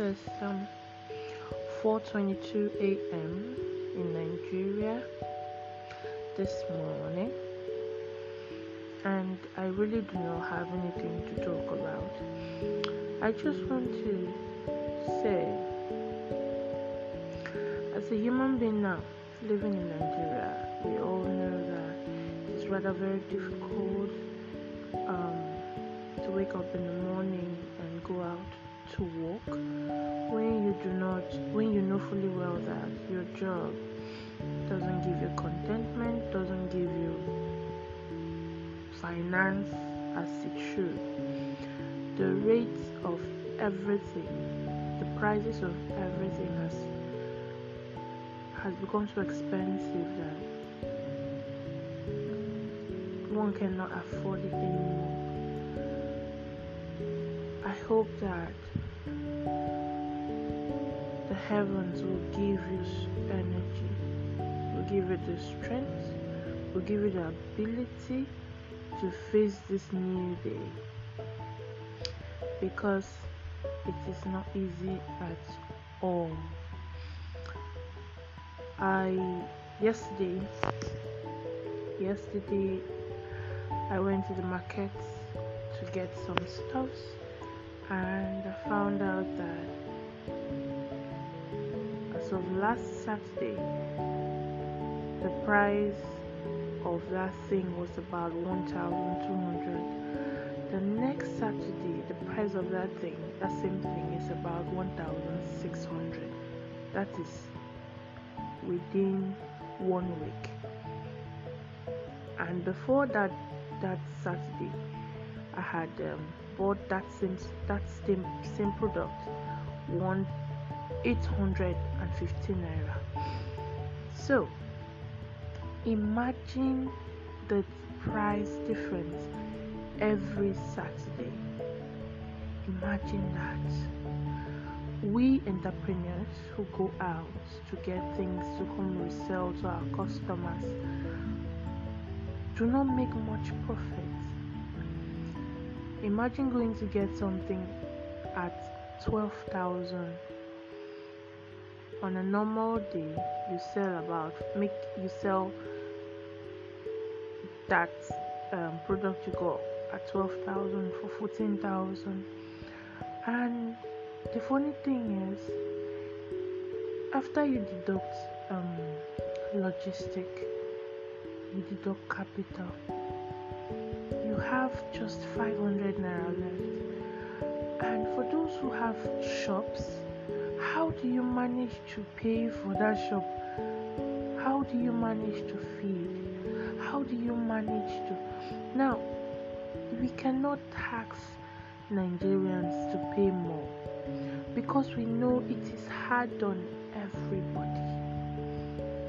is um 4:22 a.m. in Nigeria this morning, and I really do not have anything to talk about. I just want to say, as a human being now living in Nigeria, we all know that it's rather very difficult um, to wake up in the morning and go out to work when you do not when you know fully well that your job doesn't give you contentment doesn't give you finance as it should. The rates of everything the prices of everything has has become so expensive that one cannot afford it anymore hope that the heavens will give you energy, will give you the strength, will give you the ability to face this new day because it is not easy at all. I yesterday yesterday I went to the market to get some stuffs and I found out that as of last Saturday, the price of that thing was about 1,200. The next Saturday, the price of that thing, that same thing, is about 1,600. That is within one week. And before that, that Saturday, I had um, bought that same that same same product one 850 naira. So imagine the price difference every saturday. Imagine that. We entrepreneurs who go out to get things to come resell to our customers do not make much profit imagine going to get something at 12,000 on a normal day you sell about make you sell that um, product you got at 12,000 for 14,000 and the funny thing is after you deduct um, logistic you deduct capital you have just 500 naira left. And for those who have shops how do you manage to pay for that shop? How do you manage to feed? How do you manage to now we cannot tax nigerians to pay more because we know it is hard on everybody.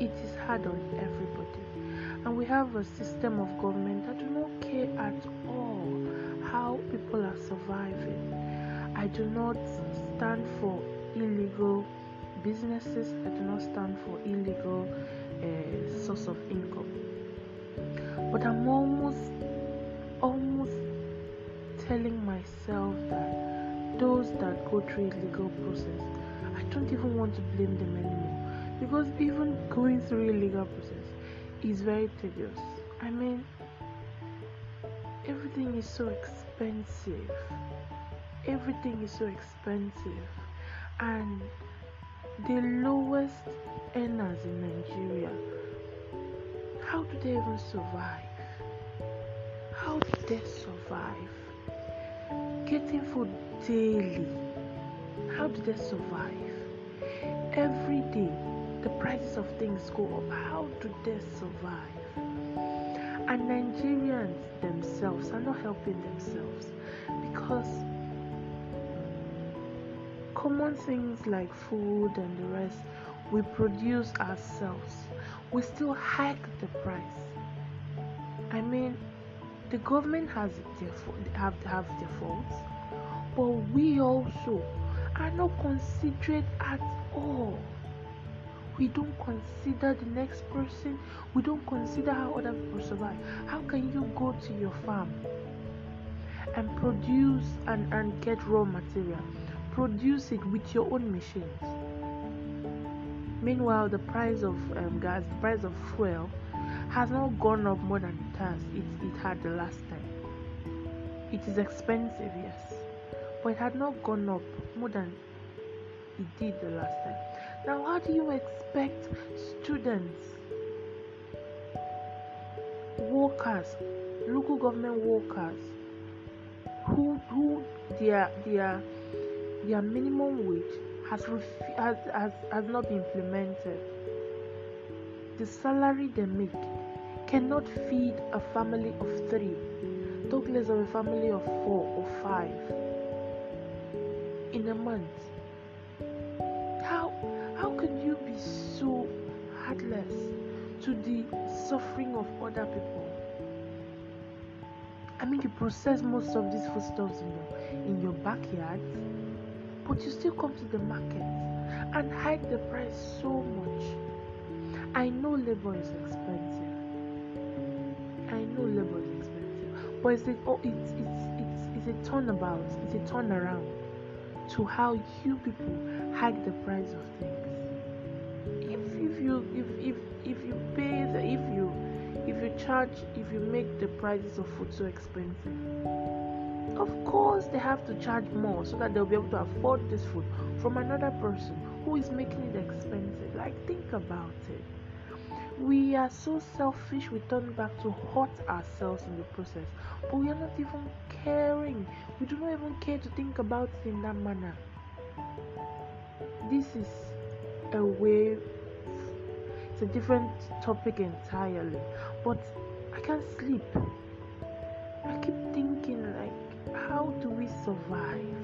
It is hard on everybody and we have a system of government that do not care at all how people are surviving. I do not stand for illegal businesses. I do not stand for illegal uh, source of income. But I'm almost, almost telling myself that those that go through illegal process, I don't even want to blame them anymore because even going through illegal process is very tedious. I mean, everything is so expensive. Everything is so expensive, and the lowest earners in Nigeria, how do they even survive? How do they survive? Getting food daily, how do they survive? Every day, the prices of things go up. How do they survive? And Nigerians themselves are not helping themselves because common things like food and the rest we produce ourselves. We still hike the price. I mean, the government has their have have their faults, but we also are not considerate at all we don't consider the next person we don't consider how other people survive how can you go to your farm and produce and, and get raw material produce it with your own machines. Meanwhile, the price of um, gas, the price of fuel, has not gone up more than it has it, it had the last time. It is expensive, yes, but it had not gone up more than it did the last time. Now, how do you expect students, workers, local government workers, who who their their their minimum wage has, has, has, has not been implemented. The salary they make cannot feed a family of three, talk less of a family of four or five in a month. Heartless to the suffering of other people? I mean, you process most of these foodstuffs in your in your backyard but you still come to the market and hike the price so much. I know labor is expensive. I know labor is expensive, but it's a, oh, it's, it's it's it's a turnabout. It's a turnaround to how you people hike the price of things. If if you if if if you pay the if you if you charge if you make the prices of food so expensive of course, they have to charge more so that they'll be able to afford this food from another person who is making it expensive. Like, think about it. We are so selfish, we turn back to hurt ourselves in the process, but we are not even caring. We do not even care to think about it in that manner. This is a way, it's a different topic entirely, but I can't sleep. I keep thinking, like, how do we survive?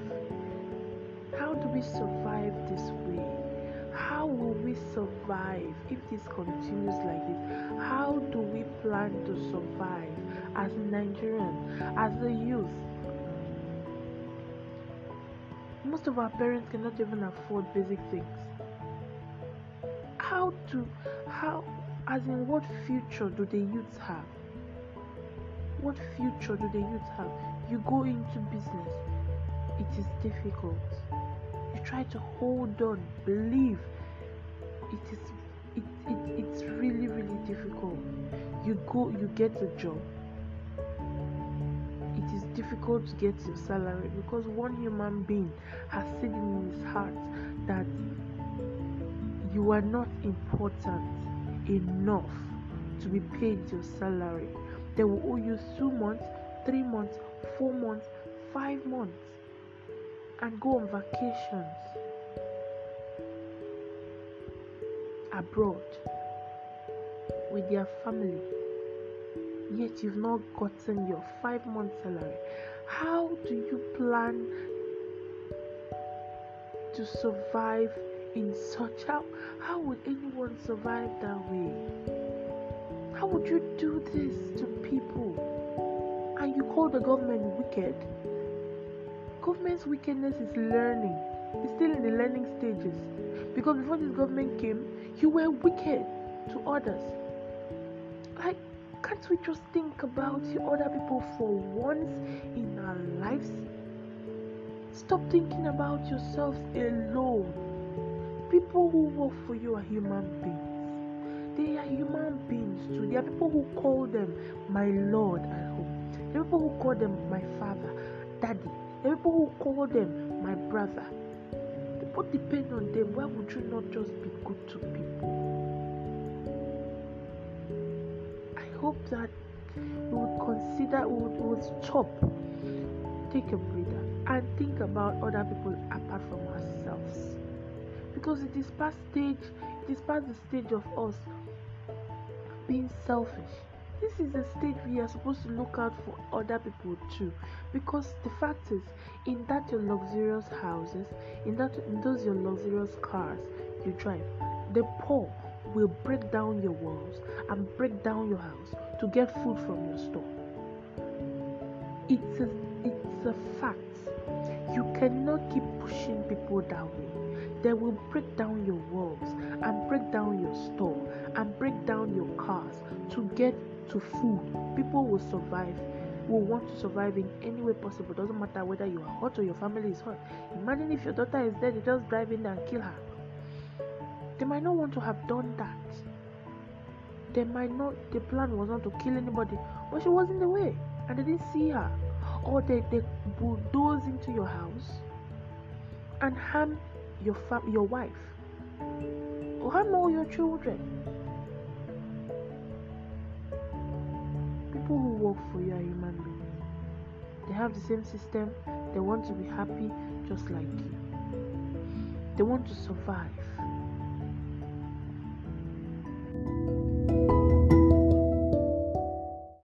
How do we survive this way? How will we survive if this continues like this? How do we plan to survive as Nigerians, as the youth? Most of our parents cannot even afford basic things. How to, how, as in what future do the youths have? What future do the youth have? You go into business, it is difficult. You try to hold on, believe. It is it, it it's really really difficult. You go you get a job. It is difficult to get your salary because one human being has said in his heart that you are not important enough to be paid your salary they will owe you two months, three months, four months, five months, and go on vacations abroad with their family. Yet you've not gotten your five month salary. How do you plan to survive in such how how would anyone survive that way? How would you do this to people? And you call the government wicked? Government's wickedness is learning. It's still in the learning stages. Because before this government came, you were wicked to others. Like, can't we just think about you other people for once in our lives? Stop thinking about yourselves alone. People who work for you are human beings they are human beings too. There are people who call them my Lord at home. There are people who call them my father, daddy. There are people who call them my brother. People depend on them. Why would you not just be good to people? I hope that we would consider, we would, would stop, take a breather, and think about other people apart from ourselves. Because it is past stage, it is past the stage of us being selfish. This is the stage we are supposed to look out for other people too. Because the fact is, in that your luxurious houses, in that in those your luxurious cars you drive, the poor will break down your walls and break down your house to get food from your store. It's a it's a fact. You cannot keep pushing people that way. They will break down your walls and break down your store and break down your cars to get to food. People will survive will want to survive in any way possible. Doesn't matter whether you are hot or your family is hot. Imagine if your daughter is dead, you just drive in there and kill her. They might not want to have done that. They might not, the plan was not to kill anybody, but she was in the way and they didn't see her. Or they, they bulldoze into your house and harm your fam- your wife or harm all your children. People who work for you are human beings. They have the same system. They want to be happy just like you. They want to survive.